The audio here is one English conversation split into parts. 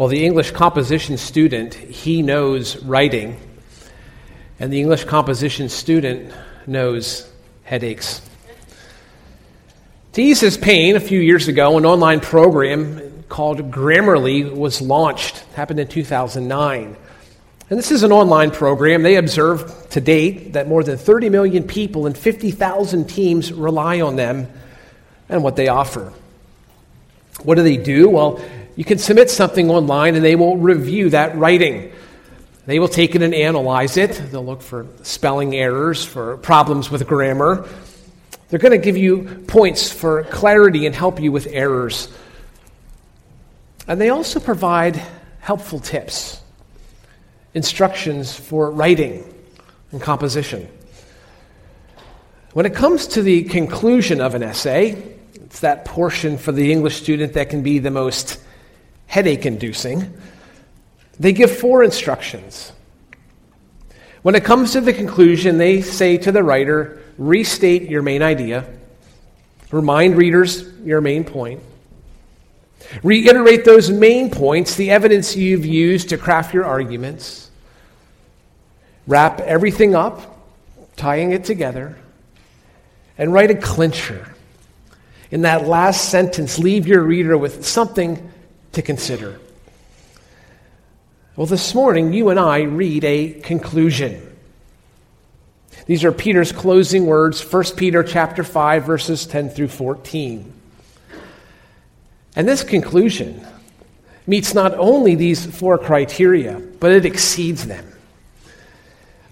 Well, the English composition student, he knows writing, and the English composition student knows headaches. To ease his pain, a few years ago, an online program called Grammarly was launched. It happened in 2009. And this is an online program. They observed to date that more than 30 million people and 50,000 teams rely on them and what they offer. What do they do? Well, you can submit something online and they will review that writing. They will take it and analyze it. They'll look for spelling errors, for problems with grammar. They're going to give you points for clarity and help you with errors. And they also provide helpful tips, instructions for writing and composition. When it comes to the conclusion of an essay, it's that portion for the English student that can be the most headache inducing. They give four instructions. When it comes to the conclusion, they say to the writer, restate your main idea, remind readers your main point, reiterate those main points, the evidence you've used to craft your arguments, wrap everything up, tying it together, and write a clincher. In that last sentence, leave your reader with something to consider. Well, this morning, you and I read a conclusion. These are Peter's closing words, 1 Peter chapter 5 verses 10 through 14. And this conclusion meets not only these four criteria, but it exceeds them.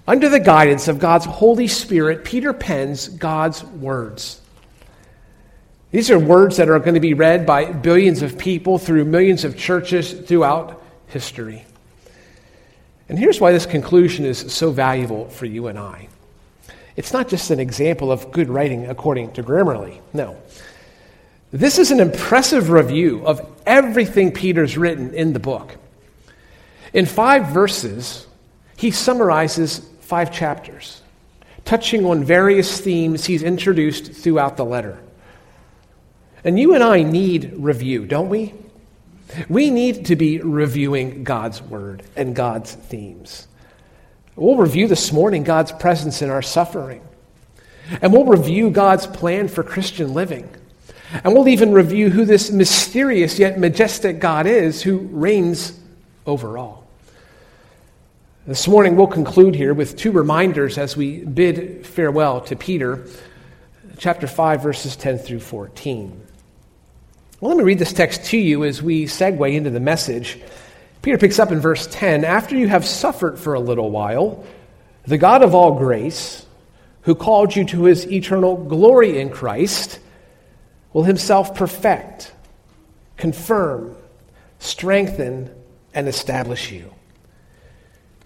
Under the guidance of God's Holy Spirit, Peter pens God's words. These are words that are going to be read by billions of people through millions of churches throughout history. And here's why this conclusion is so valuable for you and I. It's not just an example of good writing according to Grammarly. No. This is an impressive review of everything Peter's written in the book. In five verses, he summarizes five chapters, touching on various themes he's introduced throughout the letter. And you and I need review, don't we? We need to be reviewing God's word and God's themes. We'll review this morning God's presence in our suffering. And we'll review God's plan for Christian living. And we'll even review who this mysterious yet majestic God is who reigns over all. This morning, we'll conclude here with two reminders as we bid farewell to Peter, chapter 5, verses 10 through 14. Well, let me read this text to you as we segue into the message. Peter picks up in verse 10 After you have suffered for a little while, the God of all grace, who called you to his eternal glory in Christ, will himself perfect, confirm, strengthen, and establish you.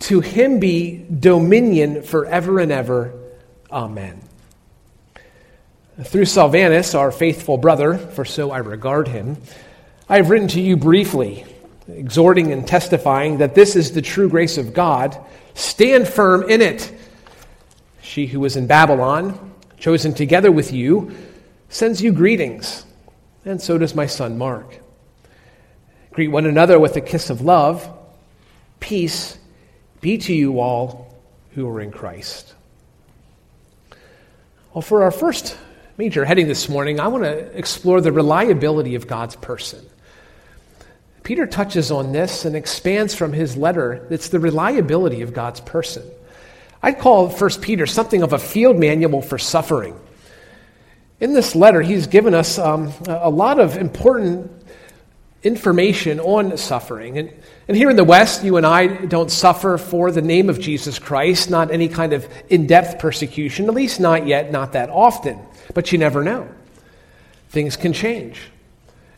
To him be dominion forever and ever. Amen. Through Silvanus, our faithful brother, for so I regard him, I have written to you briefly, exhorting and testifying that this is the true grace of God. Stand firm in it. She who was in Babylon, chosen together with you, sends you greetings, and so does my son Mark. Greet one another with a kiss of love. Peace be to you all who are in Christ. Well, for our first major heading this morning, I want to explore the reliability of God's person. Peter touches on this and expands from his letter. It's the reliability of God's person. I'd call 1 Peter something of a field manual for suffering. In this letter, he's given us um, a lot of important information on suffering. And, and here in the West, you and I don't suffer for the name of Jesus Christ, not any kind of in depth persecution, at least not yet, not that often. But you never know. Things can change.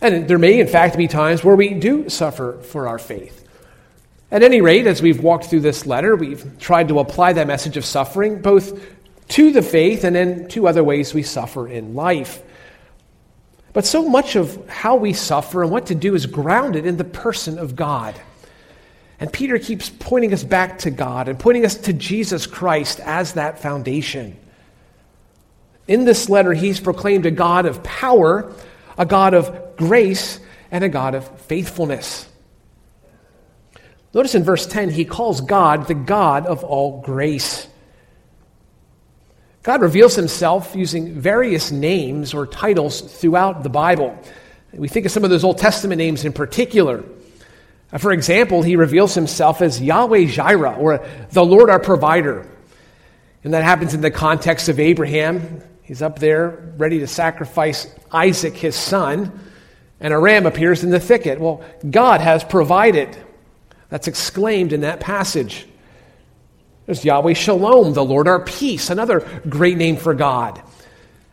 And there may, in fact, be times where we do suffer for our faith. At any rate, as we've walked through this letter, we've tried to apply that message of suffering both to the faith and in two other ways we suffer in life. But so much of how we suffer and what to do is grounded in the person of God. And Peter keeps pointing us back to God and pointing us to Jesus Christ as that foundation. In this letter, he's proclaimed a God of power, a God of grace, and a God of faithfulness. Notice in verse 10, he calls God the God of all grace. God reveals himself using various names or titles throughout the Bible. We think of some of those Old Testament names in particular. Uh, for example, he reveals himself as Yahweh Jireh, or the Lord our provider. And that happens in the context of Abraham. He's up there ready to sacrifice Isaac, his son, and a ram appears in the thicket. Well, God has provided. That's exclaimed in that passage. There's Yahweh Shalom, the Lord our peace, another great name for God.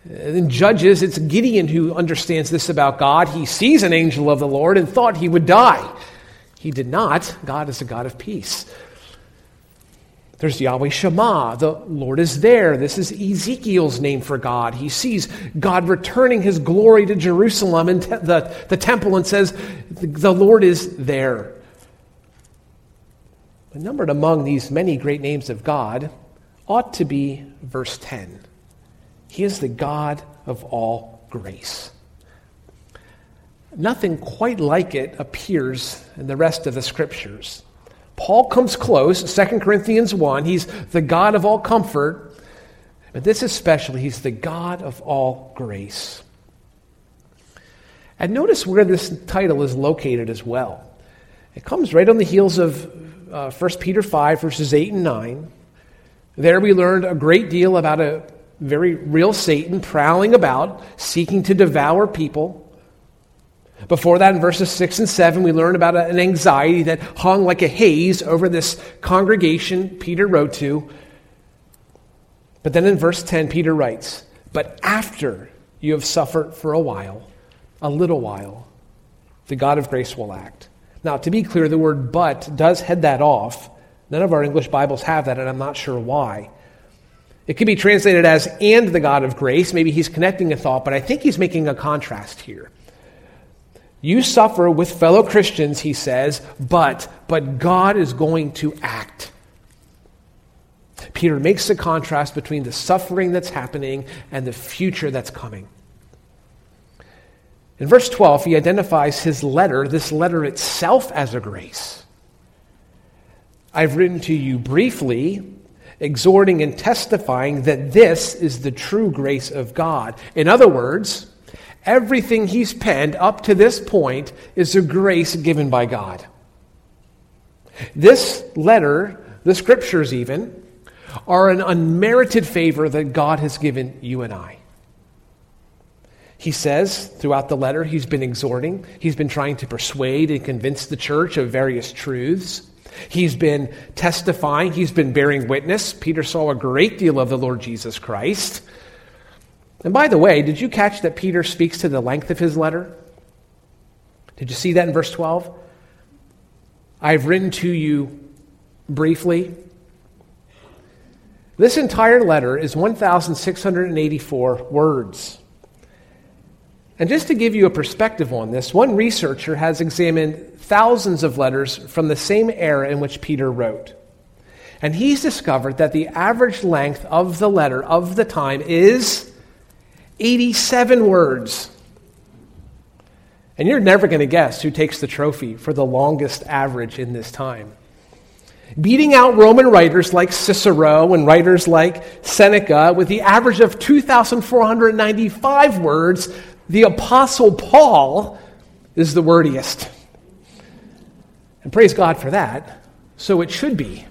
In Judges, it's Gideon who understands this about God. He sees an angel of the Lord and thought he would die. He did not. God is a God of peace. There's Yahweh Shammah. The Lord is there. This is Ezekiel's name for God. He sees God returning his glory to Jerusalem and te- the, the temple and says, The Lord is there. But numbered among these many great names of God ought to be verse 10. He is the God of all grace. Nothing quite like it appears in the rest of the scriptures. Paul comes close, 2 Corinthians 1. He's the God of all comfort, but this especially, he's the God of all grace. And notice where this title is located as well. It comes right on the heels of uh, 1 Peter 5, verses 8 and 9. There we learned a great deal about a very real Satan prowling about, seeking to devour people. Before that, in verses 6 and 7, we learn about an anxiety that hung like a haze over this congregation Peter wrote to. But then in verse 10, Peter writes, But after you have suffered for a while, a little while, the God of grace will act. Now, to be clear, the word but does head that off. None of our English Bibles have that, and I'm not sure why. It could be translated as and the God of grace. Maybe he's connecting a thought, but I think he's making a contrast here. You suffer with fellow Christians, he says, but but God is going to act. Peter makes the contrast between the suffering that's happening and the future that's coming. In verse 12, he identifies his letter, this letter itself, as a grace. I've written to you briefly, exhorting and testifying that this is the true grace of God. In other words, everything he's penned up to this point is a grace given by God. This letter, the scriptures even, are an unmerited favor that God has given you and I. He says throughout the letter, he's been exhorting, he's been trying to persuade and convince the church of various truths. He's been testifying, he's been bearing witness. Peter saw a great deal of the Lord Jesus Christ. And by the way, did you catch that Peter speaks to the length of his letter? Did you see that in verse 12? I've written to you briefly. This entire letter is 1,684 words. And just to give you a perspective on this, one researcher has examined thousands of letters from the same era in which Peter wrote. And he's discovered that the average length of the letter of the time is 87 words. And you're never going to guess who takes the trophy for the longest average in this time. Beating out Roman writers like Cicero and writers like Seneca with the average of 2,495 words, the Apostle Paul is the wordiest. And praise God for that. So it should be.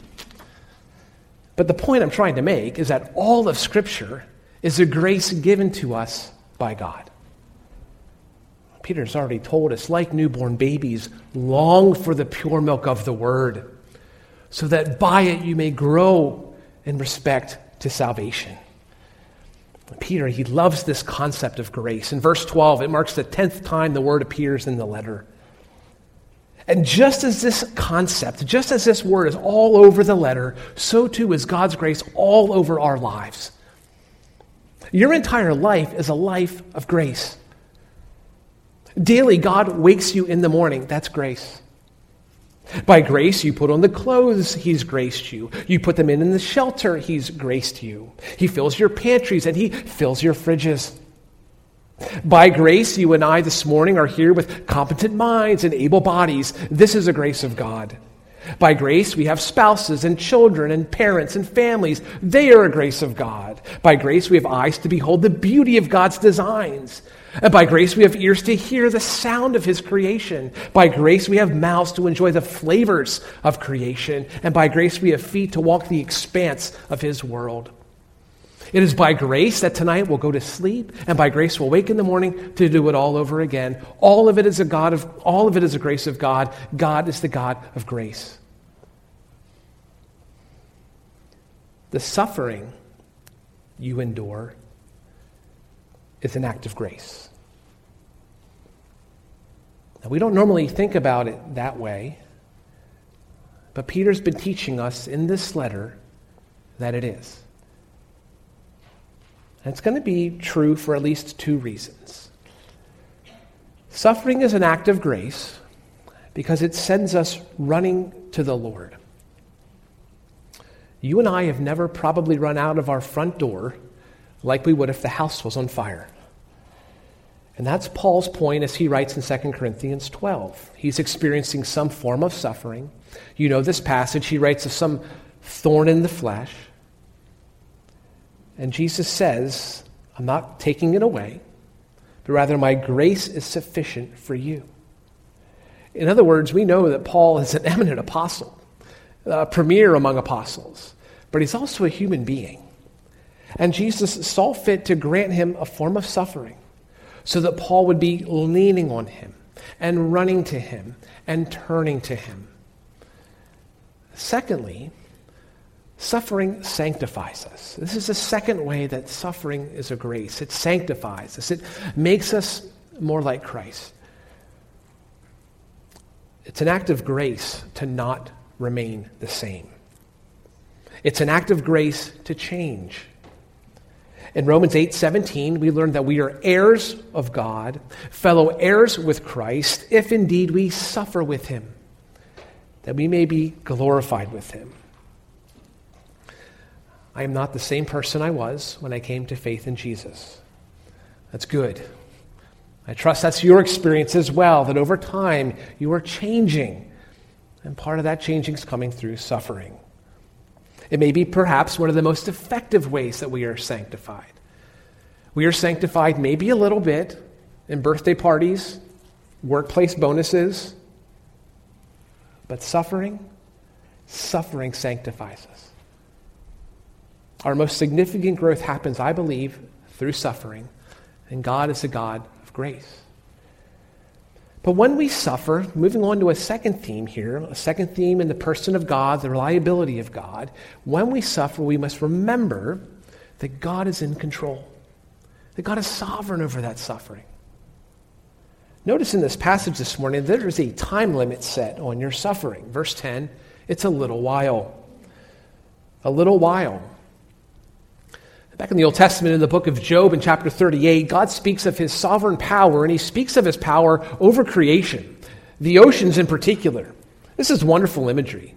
But the point I'm trying to make is that all of Scripture is a grace given to us by God. Peter's already told us, like newborn babies, long for the pure milk of the Word, so that by it you may grow in respect to salvation. Peter, he loves this concept of grace. In verse 12, it marks the 10th time the word appears in the letter. And just as this concept, just as this word is all over the letter, so too is God's grace all over our lives. Your entire life is a life of grace. Daily, God wakes you in the morning. That's grace. By grace, you put on the clothes He's graced you. You put them in in the shelter He's graced you. He fills your pantries and He fills your fridges. By grace, you and I this morning are here with competent minds and able bodies. This is a grace of God. By grace, we have spouses and children and parents and families. They are a grace of God. By grace, we have eyes to behold the beauty of God's designs. And by grace, we have ears to hear the sound of His creation. By grace, we have mouths to enjoy the flavors of creation. And by grace, we have feet to walk the expanse of His world. It is by grace that tonight we'll go to sleep, and by grace we'll wake in the morning to do it all over again. All of it is a God of all of it is a grace of God. God is the God of grace. The suffering you endure is an act of grace. Now, we don't normally think about it that way, but Peter's been teaching us in this letter that it is. It's going to be true for at least two reasons. Suffering is an act of grace because it sends us running to the Lord. You and I have never probably run out of our front door like we would if the house was on fire. And that's Paul's point as he writes in 2 Corinthians 12. He's experiencing some form of suffering. You know this passage. He writes of some thorn in the flesh. And Jesus says, I'm not taking it away, but rather my grace is sufficient for you. In other words, we know that Paul is an eminent apostle, a premier among apostles, but he's also a human being. And Jesus saw fit to grant him a form of suffering so that Paul would be leaning on him and running to him and turning to him. Secondly, Suffering sanctifies us. This is the second way that suffering is a grace. It sanctifies us, it makes us more like Christ. It's an act of grace to not remain the same. It's an act of grace to change. In Romans 8 17, we learn that we are heirs of God, fellow heirs with Christ, if indeed we suffer with him, that we may be glorified with him. I am not the same person I was when I came to faith in Jesus. That's good. I trust that's your experience as well, that over time you are changing. And part of that changing is coming through suffering. It may be perhaps one of the most effective ways that we are sanctified. We are sanctified maybe a little bit in birthday parties, workplace bonuses, but suffering, suffering sanctifies us. Our most significant growth happens, I believe, through suffering, and God is a God of grace. But when we suffer, moving on to a second theme here, a second theme in the person of God, the reliability of God, when we suffer, we must remember that God is in control, that God is sovereign over that suffering. Notice in this passage this morning, there is a time limit set on your suffering. Verse 10, it's a little while. A little while. Back in the Old Testament, in the book of Job, in chapter 38, God speaks of his sovereign power, and he speaks of his power over creation, the oceans in particular. This is wonderful imagery.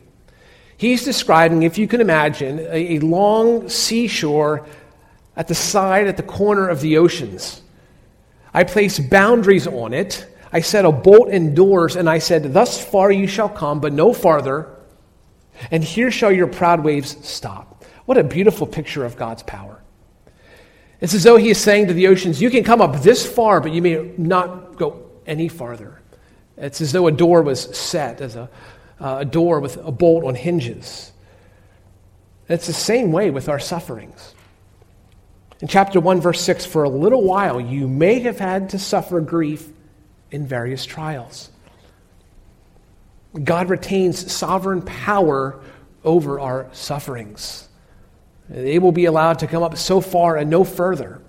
He's describing, if you can imagine, a, a long seashore at the side, at the corner of the oceans. I place boundaries on it. I set a bolt and doors, and I said, Thus far you shall come, but no farther, and here shall your proud waves stop. What a beautiful picture of God's power. It's as though he is saying to the oceans, You can come up this far, but you may not go any farther. It's as though a door was set as a, uh, a door with a bolt on hinges. it's the same way with our sufferings. In chapter 1, verse 6, for a little while you may have had to suffer grief in various trials. God retains sovereign power over our sufferings. They will be allowed to come up so far and no further.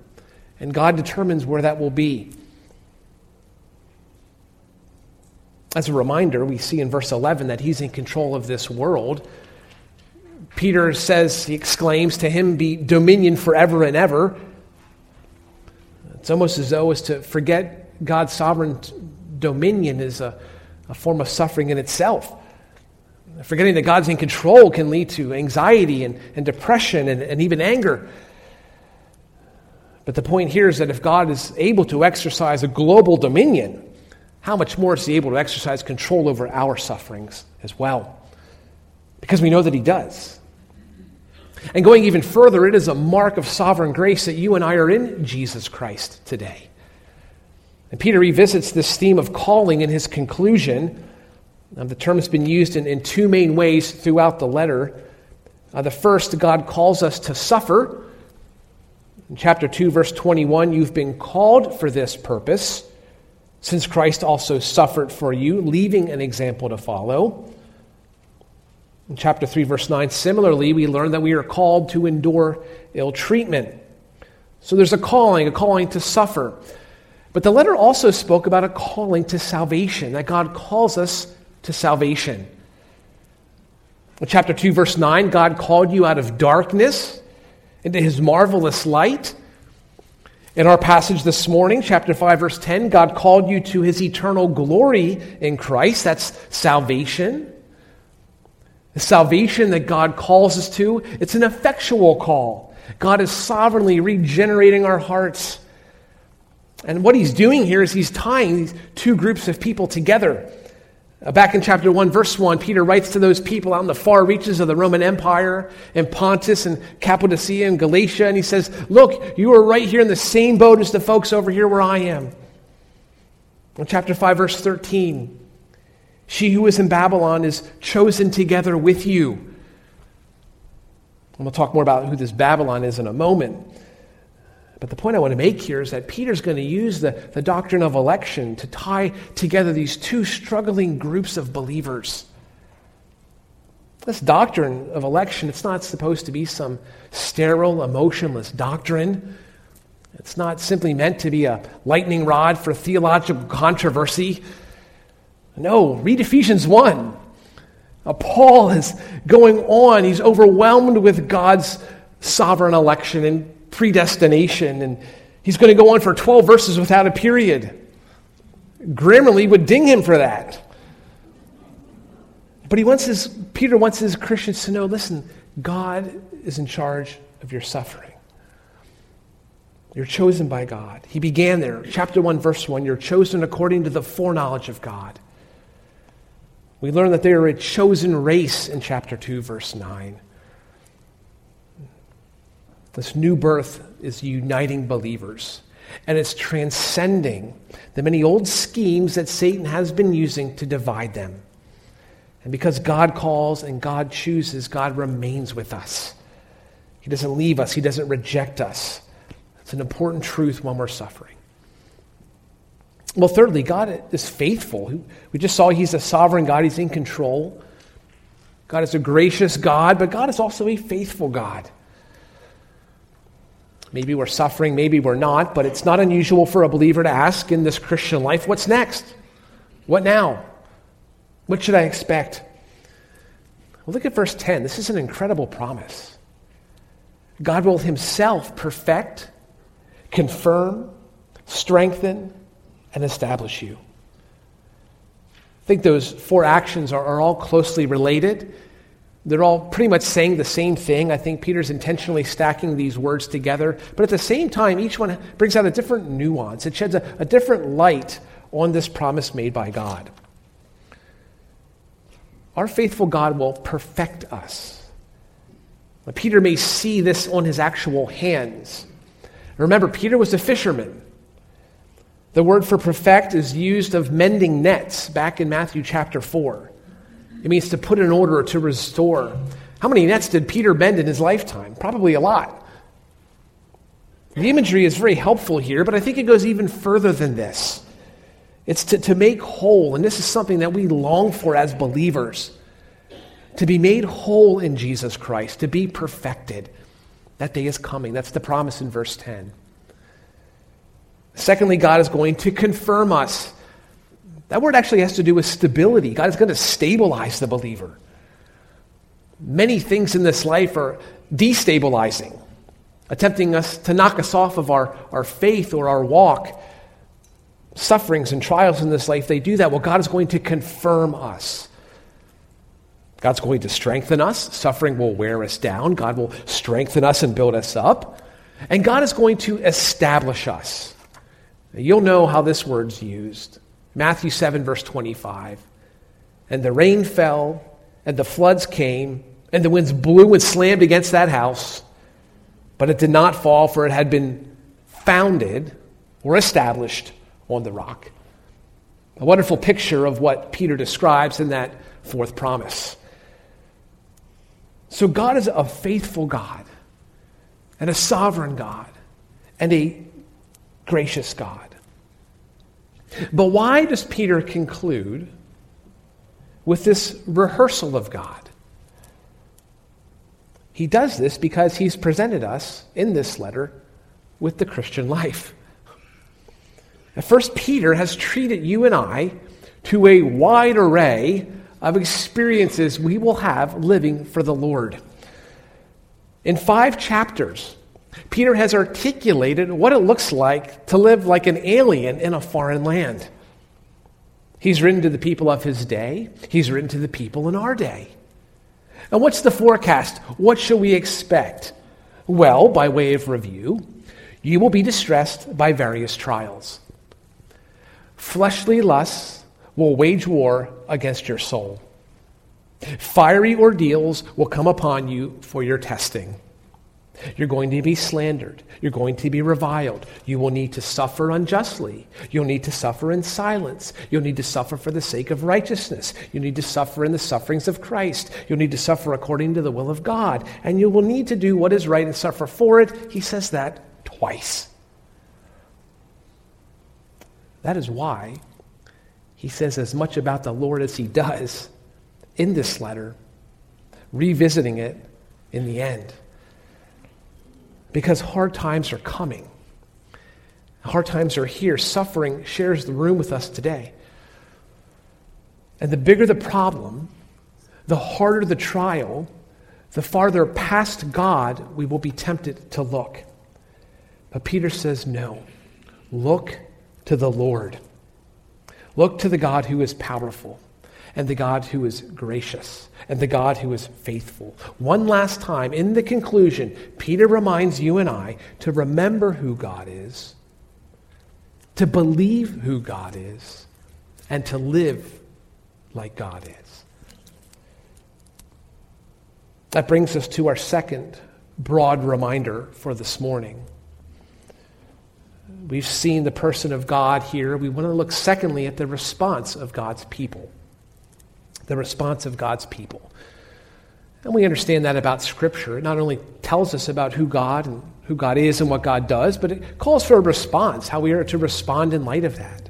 And God determines where that will be. As a reminder, we see in verse 11 that he's in control of this world. Peter says, he exclaims, To him be dominion forever and ever. It's almost as though as to forget God's sovereign dominion is a, a form of suffering in itself. Forgetting that God's in control can lead to anxiety and, and depression and, and even anger. But the point here is that if God is able to exercise a global dominion, how much more is He able to exercise control over our sufferings as well? because we know that He does. And going even further, it is a mark of sovereign grace that you and I are in Jesus Christ today. And Peter revisits this theme of calling in his conclusion. Now, the term has been used in, in two main ways throughout the letter. Uh, the first, God calls us to suffer. In chapter 2, verse 21, you've been called for this purpose, since Christ also suffered for you, leaving an example to follow. In chapter 3, verse 9, similarly, we learn that we are called to endure ill treatment. So there's a calling, a calling to suffer. But the letter also spoke about a calling to salvation, that God calls us to salvation. In chapter 2, verse 9, God called you out of darkness into his marvelous light. In our passage this morning, chapter 5, verse 10, God called you to his eternal glory in Christ. That's salvation. The salvation that God calls us to, it's an effectual call. God is sovereignly regenerating our hearts. And what he's doing here is he's tying these two groups of people together. Uh, back in chapter 1, verse 1, Peter writes to those people out in the far reaches of the Roman Empire, in Pontus and Cappadocia and Galatia, and he says, Look, you are right here in the same boat as the folks over here where I am. In chapter 5, verse 13, she who is in Babylon is chosen together with you. And we'll talk more about who this Babylon is in a moment. But the point I want to make here is that Peter's going to use the, the doctrine of election to tie together these two struggling groups of believers. This doctrine of election, it's not supposed to be some sterile, emotionless doctrine. It's not simply meant to be a lightning rod for theological controversy. No, read Ephesians 1. Now, Paul is going on. He's overwhelmed with God's sovereign election and predestination. And he's going to go on for 12 verses without a period. Grammarly would ding him for that. But he wants his, Peter wants his Christians to know listen, God is in charge of your suffering. You're chosen by God. He began there, chapter 1, verse 1. You're chosen according to the foreknowledge of God. We learn that they are a chosen race in chapter 2, verse 9. This new birth is uniting believers, and it's transcending the many old schemes that Satan has been using to divide them. And because God calls and God chooses, God remains with us. He doesn't leave us, He doesn't reject us. It's an important truth when we're suffering. Well, thirdly, God is faithful. We just saw He's a sovereign God, He's in control. God is a gracious God, but God is also a faithful God. Maybe we're suffering, maybe we're not, but it's not unusual for a believer to ask in this Christian life, what's next? What now? What should I expect? Well, look at verse 10. This is an incredible promise. God will Himself perfect, confirm, strengthen, and establish you. I think those four actions are, are all closely related. They're all pretty much saying the same thing. I think Peter's intentionally stacking these words together. But at the same time, each one brings out a different nuance. It sheds a, a different light on this promise made by God. Our faithful God will perfect us. Peter may see this on his actual hands. Remember, Peter was a fisherman. The word for perfect is used of mending nets back in Matthew chapter 4. It means to put in order, to restore. How many nets did Peter mend in his lifetime? Probably a lot. The imagery is very helpful here, but I think it goes even further than this. It's to, to make whole, and this is something that we long for as believers to be made whole in Jesus Christ, to be perfected. That day is coming. That's the promise in verse 10. Secondly, God is going to confirm us. That word actually has to do with stability. God is going to stabilize the believer. Many things in this life are destabilizing, attempting us to knock us off of our, our faith or our walk. Sufferings and trials in this life, they do that. Well, God is going to confirm us. God's going to strengthen us. Suffering will wear us down. God will strengthen us and build us up. And God is going to establish us. You'll know how this word's used. Matthew 7, verse 25. And the rain fell, and the floods came, and the winds blew and slammed against that house, but it did not fall, for it had been founded or established on the rock. A wonderful picture of what Peter describes in that fourth promise. So, God is a faithful God, and a sovereign God, and a gracious God. But why does Peter conclude with this rehearsal of God? He does this because he's presented us in this letter with the Christian life. First Peter has treated you and I to a wide array of experiences we will have living for the Lord. In five chapters, Peter has articulated what it looks like to live like an alien in a foreign land. He's written to the people of his day, he's written to the people in our day. And what's the forecast? What shall we expect? Well, by way of review, you will be distressed by various trials. Fleshly lusts will wage war against your soul. Fiery ordeals will come upon you for your testing. You're going to be slandered. You're going to be reviled. You will need to suffer unjustly. You'll need to suffer in silence. You'll need to suffer for the sake of righteousness. You need to suffer in the sufferings of Christ. You'll need to suffer according to the will of God. And you will need to do what is right and suffer for it. He says that twice. That is why he says as much about the Lord as he does in this letter, revisiting it in the end because hard times are coming. Hard times are here. Suffering shares the room with us today. And the bigger the problem, the harder the trial, the farther past God we will be tempted to look. But Peter says, no. Look to the Lord. Look to the God who is powerful and the God who is gracious and the God who is faithful. One last time, in the conclusion, Peter reminds you and I to remember who God is, to believe who God is, and to live like God is. That brings us to our second broad reminder for this morning. We've seen the person of God here. We want to look, secondly, at the response of God's people the response of God's people. And we understand that about Scripture. It not only tells us about who God and who God is and what God does, but it calls for a response, how we are to respond in light of that.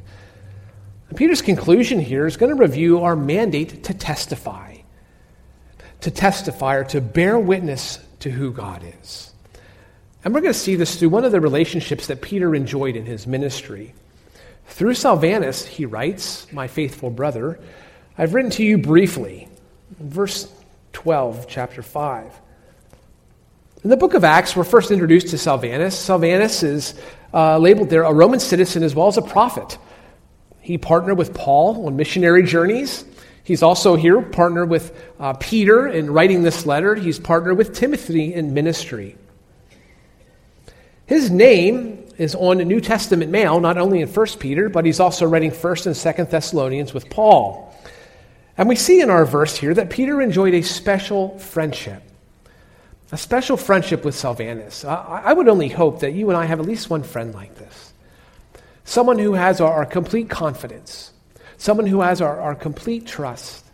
And Peter's conclusion here is going to review our mandate to testify, to testify or to bear witness to who God is. And we're going to see this through one of the relationships that Peter enjoyed in his ministry. Through Silvanus, he writes, My faithful brother, I've written to you briefly, verse 12, chapter 5. In the book of Acts, we're first introduced to Silvanus. Silvanus is uh, labeled there a Roman citizen as well as a prophet. He partnered with Paul on missionary journeys. He's also here partnered with uh, Peter in writing this letter. He's partnered with Timothy in ministry. His name is on New Testament mail, not only in 1 Peter, but he's also writing 1st and 2nd Thessalonians with Paul. And we see in our verse here that Peter enjoyed a special friendship, a special friendship with Silvanus. I would only hope that you and I have at least one friend like this someone who has our, our complete confidence, someone who has our, our complete trust.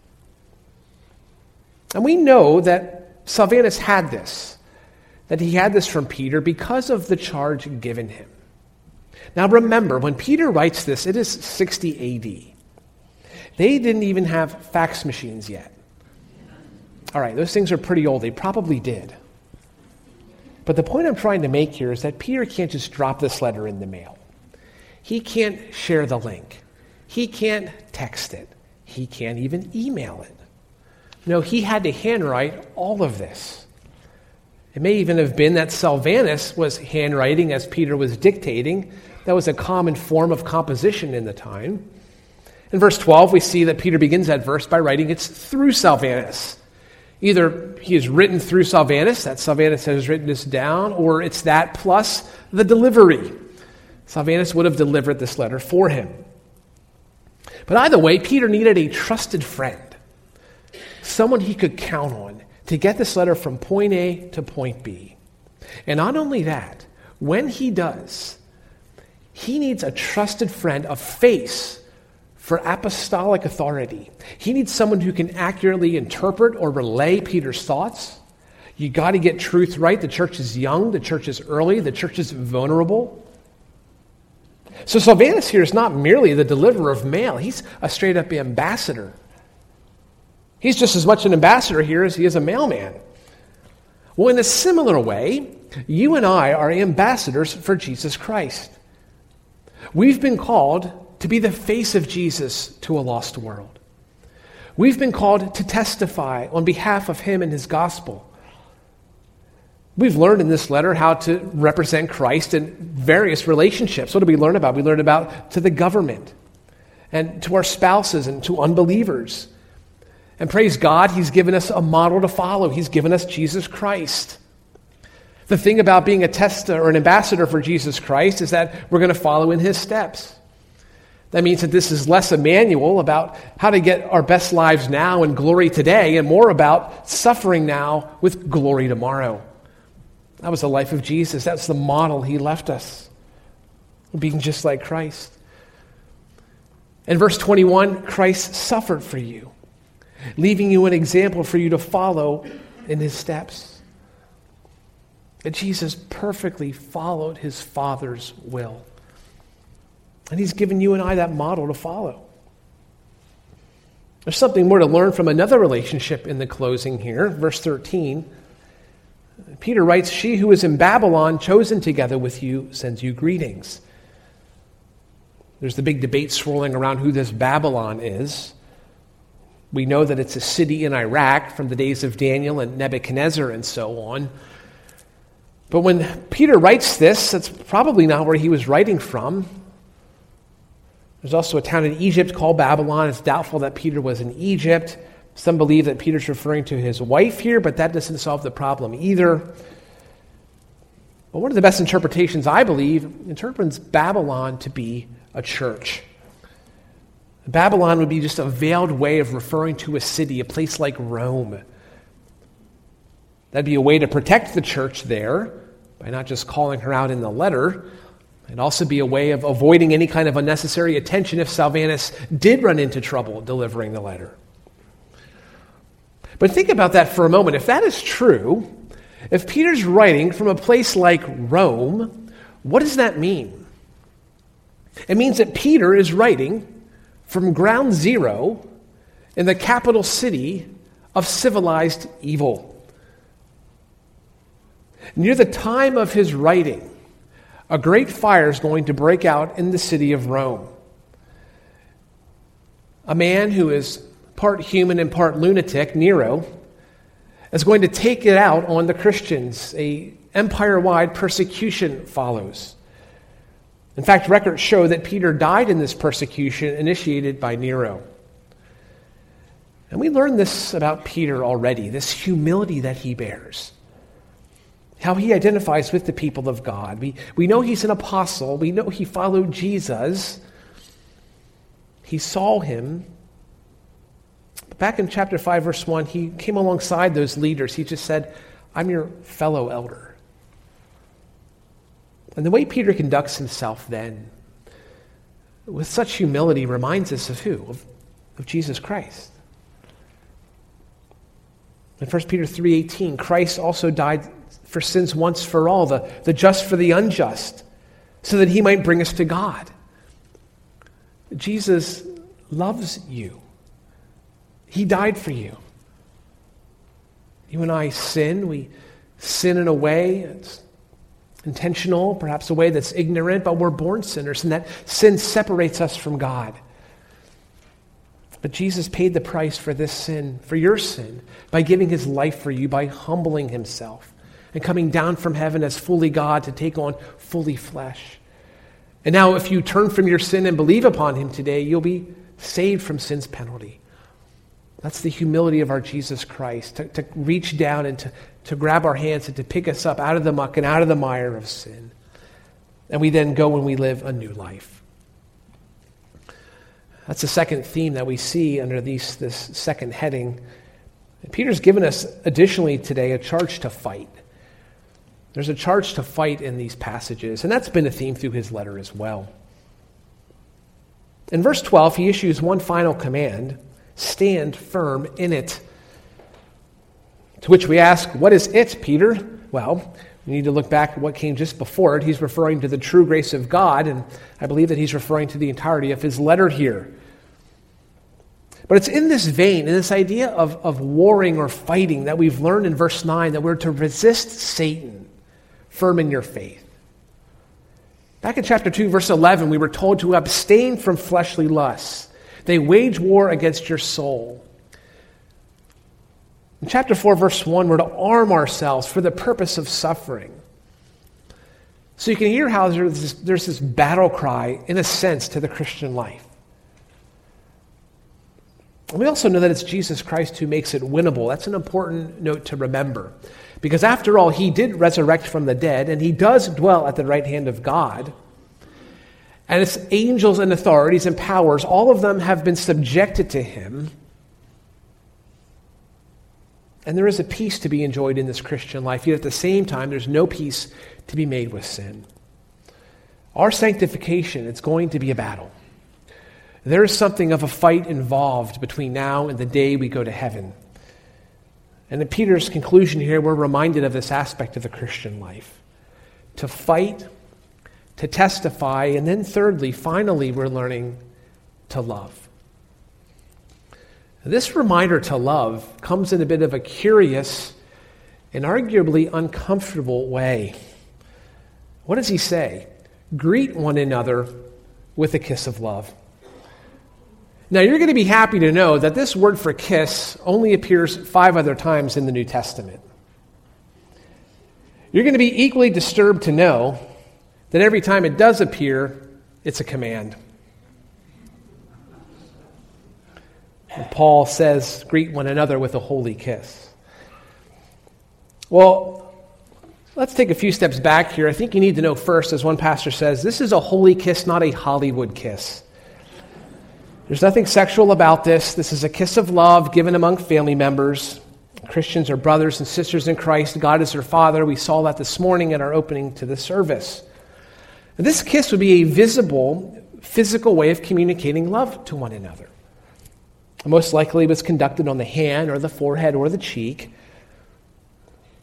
And we know that Silvanus had this, that he had this from Peter because of the charge given him. Now remember, when Peter writes this, it is 60 AD. They didn't even have fax machines yet. All right, those things are pretty old. They probably did. But the point I'm trying to make here is that Peter can't just drop this letter in the mail. He can't share the link. He can't text it. He can't even email it. No, he had to handwrite all of this. It may even have been that Silvanus was handwriting as Peter was dictating. That was a common form of composition in the time. In verse 12, we see that Peter begins that verse by writing it's through Silvanus. Either he is written through Silvanus, that Silvanus has written this down, or it's that plus the delivery. Silvanus would have delivered this letter for him. But either way, Peter needed a trusted friend, someone he could count on to get this letter from point A to point B. And not only that, when he does, he needs a trusted friend, a face for apostolic authority. He needs someone who can accurately interpret or relay Peter's thoughts. You got to get truth right. The church is young, the church is early, the church is vulnerable. So Silvanus here is not merely the deliverer of mail, he's a straight up ambassador. He's just as much an ambassador here as he is a mailman. Well, in a similar way, you and I are ambassadors for Jesus Christ. We've been called to be the face of Jesus to a lost world. We've been called to testify on behalf of him and his gospel. We've learned in this letter how to represent Christ in various relationships. What do we learn about? We learn about to the government and to our spouses and to unbelievers. And praise God, He's given us a model to follow. He's given us Jesus Christ. The thing about being a tester or an ambassador for Jesus Christ is that we're going to follow in his steps. That means that this is less a manual about how to get our best lives now and glory today, and more about suffering now with glory tomorrow. That was the life of Jesus. That's the model he left us, being just like Christ. In verse 21, Christ suffered for you, leaving you an example for you to follow in his steps. That Jesus perfectly followed his Father's will. And he's given you and I that model to follow. There's something more to learn from another relationship in the closing here. Verse 13. Peter writes, She who is in Babylon, chosen together with you, sends you greetings. There's the big debate swirling around who this Babylon is. We know that it's a city in Iraq from the days of Daniel and Nebuchadnezzar and so on. But when Peter writes this, that's probably not where he was writing from. There's also a town in Egypt called Babylon. It's doubtful that Peter was in Egypt. Some believe that Peter's referring to his wife here, but that doesn't solve the problem either. But one of the best interpretations, I believe, interprets Babylon to be a church. Babylon would be just a veiled way of referring to a city, a place like Rome. That'd be a way to protect the church there by not just calling her out in the letter. It'd also be a way of avoiding any kind of unnecessary attention if Silvanus did run into trouble delivering the letter. But think about that for a moment. If that is true, if Peter's writing from a place like Rome, what does that mean? It means that Peter is writing from ground zero in the capital city of civilized evil. Near the time of his writing, a great fire is going to break out in the city of Rome. A man who is part human and part lunatic, Nero, is going to take it out on the Christians. A empire-wide persecution follows. In fact, records show that Peter died in this persecution initiated by Nero. And we learn this about Peter already, this humility that he bears how he identifies with the people of God. We, we know he's an apostle, we know he followed Jesus, he saw him. Back in chapter 5, verse 1, he came alongside those leaders. He just said, I'm your fellow elder. And the way Peter conducts himself then, with such humility, reminds us of who? Of, of Jesus Christ. In 1 Peter 3:18, Christ also died for sins once for all, the, the just for the unjust, so that he might bring us to God. Jesus loves you. He died for you. You and I sin. We sin in a way that's intentional, perhaps a way that's ignorant, but we're born sinners, and that sin separates us from God. But Jesus paid the price for this sin, for your sin, by giving his life for you, by humbling himself and coming down from heaven as fully God to take on fully flesh. And now, if you turn from your sin and believe upon him today, you'll be saved from sin's penalty. That's the humility of our Jesus Christ, to, to reach down and to, to grab our hands and to pick us up out of the muck and out of the mire of sin. And we then go and we live a new life. That's the second theme that we see under these, this second heading Peter's given us additionally today a charge to fight. There's a charge to fight in these passages, and that's been a theme through his letter as well. In verse 12, he issues one final command stand firm in it. To which we ask, What is it, Peter? Well, we need to look back at what came just before it. He's referring to the true grace of God, and I believe that he's referring to the entirety of his letter here. But it's in this vein, in this idea of, of warring or fighting, that we've learned in verse 9 that we're to resist Satan, firm in your faith. Back in chapter 2, verse 11, we were told to abstain from fleshly lusts. They wage war against your soul. In chapter 4, verse 1, we're to arm ourselves for the purpose of suffering. So you can hear how there's this, there's this battle cry, in a sense, to the Christian life. We also know that it's Jesus Christ who makes it winnable. That's an important note to remember. Because after all, he did resurrect from the dead, and he does dwell at the right hand of God. And its angels and authorities and powers, all of them have been subjected to him. And there is a peace to be enjoyed in this Christian life, yet at the same time, there's no peace to be made with sin. Our sanctification, it's going to be a battle. There is something of a fight involved between now and the day we go to heaven. And in Peter's conclusion here, we're reminded of this aspect of the Christian life to fight, to testify, and then thirdly, finally, we're learning to love. This reminder to love comes in a bit of a curious and arguably uncomfortable way. What does he say? Greet one another with a kiss of love. Now, you're going to be happy to know that this word for kiss only appears five other times in the New Testament. You're going to be equally disturbed to know that every time it does appear, it's a command. And Paul says, greet one another with a holy kiss. Well, let's take a few steps back here. I think you need to know first, as one pastor says, this is a holy kiss, not a Hollywood kiss. There's nothing sexual about this. This is a kiss of love given among family members. Christians are brothers and sisters in Christ. God is their Father. We saw that this morning in our opening to the service. This kiss would be a visible, physical way of communicating love to one another. Most likely it was conducted on the hand or the forehead or the cheek.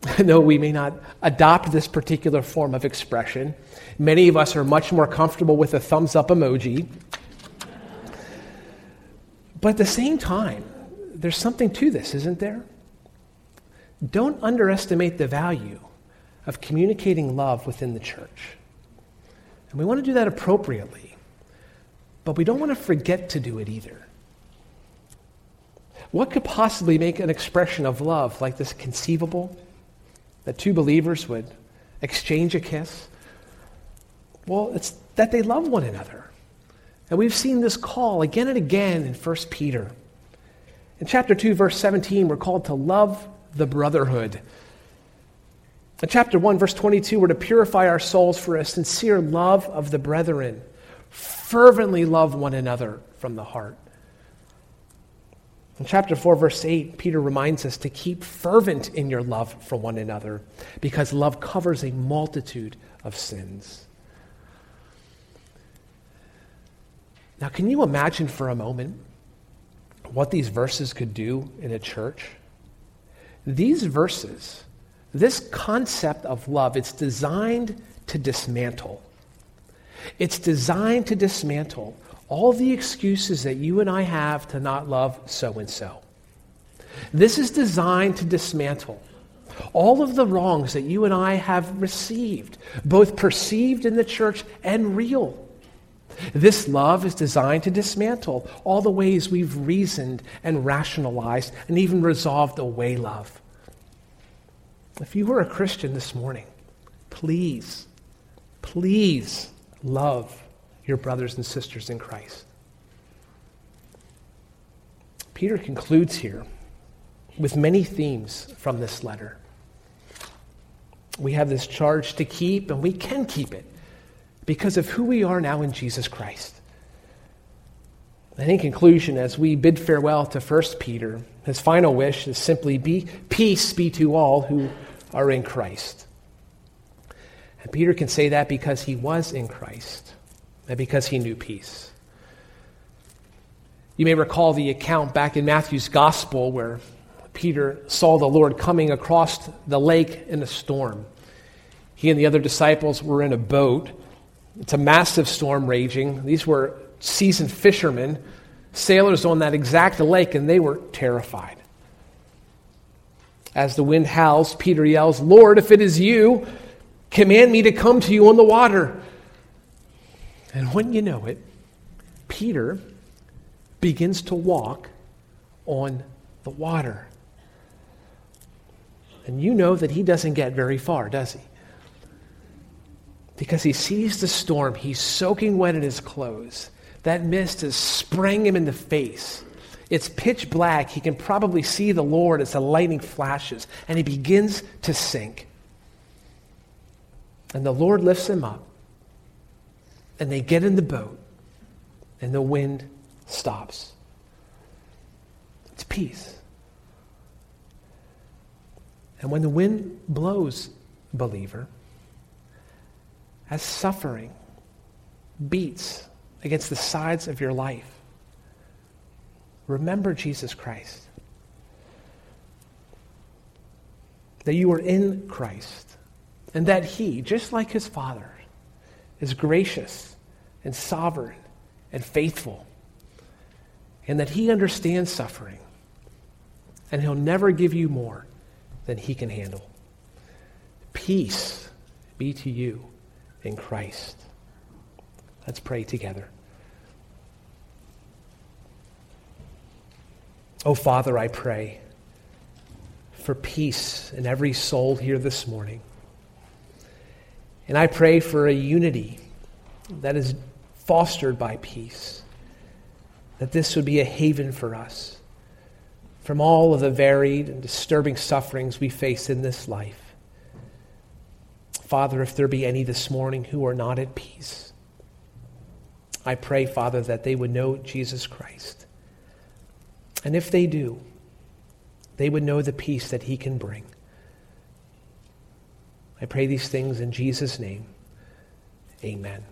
Though we may not adopt this particular form of expression, many of us are much more comfortable with a thumbs up emoji but at the same time, there's something to this, isn't there? Don't underestimate the value of communicating love within the church. And we want to do that appropriately, but we don't want to forget to do it either. What could possibly make an expression of love like this conceivable? That two believers would exchange a kiss? Well, it's that they love one another. And we've seen this call again and again in 1 Peter. In chapter 2, verse 17, we're called to love the brotherhood. In chapter 1, verse 22, we're to purify our souls for a sincere love of the brethren. Fervently love one another from the heart. In chapter 4, verse 8, Peter reminds us to keep fervent in your love for one another because love covers a multitude of sins. Now, can you imagine for a moment what these verses could do in a church? These verses, this concept of love, it's designed to dismantle. It's designed to dismantle all the excuses that you and I have to not love so and so. This is designed to dismantle all of the wrongs that you and I have received, both perceived in the church and real. This love is designed to dismantle all the ways we've reasoned and rationalized and even resolved away love. If you were a Christian this morning, please, please love your brothers and sisters in Christ. Peter concludes here with many themes from this letter. We have this charge to keep, and we can keep it because of who we are now in Jesus Christ. And in conclusion, as we bid farewell to 1 Peter, his final wish is simply be peace be to all who are in Christ. And Peter can say that because he was in Christ and because he knew peace. You may recall the account back in Matthew's gospel where Peter saw the Lord coming across the lake in a storm. He and the other disciples were in a boat. It's a massive storm raging. These were seasoned fishermen, sailors on that exact lake, and they were terrified. As the wind howls, Peter yells, Lord, if it is you, command me to come to you on the water. And when you know it, Peter begins to walk on the water. And you know that he doesn't get very far, does he? Because he sees the storm, he's soaking wet in his clothes. That mist is spraying him in the face. It's pitch black. He can probably see the Lord as the lightning flashes, and he begins to sink. And the Lord lifts him up, and they get in the boat, and the wind stops. It's peace. And when the wind blows, believer, as suffering beats against the sides of your life, remember Jesus Christ. That you are in Christ, and that He, just like His Father, is gracious and sovereign and faithful, and that He understands suffering, and He'll never give you more than He can handle. Peace be to you in Christ. Let's pray together. Oh, Father, I pray for peace in every soul here this morning. And I pray for a unity that is fostered by peace, that this would be a haven for us from all of the varied and disturbing sufferings we face in this life. Father, if there be any this morning who are not at peace, I pray, Father, that they would know Jesus Christ and if they do, they would know the peace that he can bring. I pray these things in Jesus' name. Amen.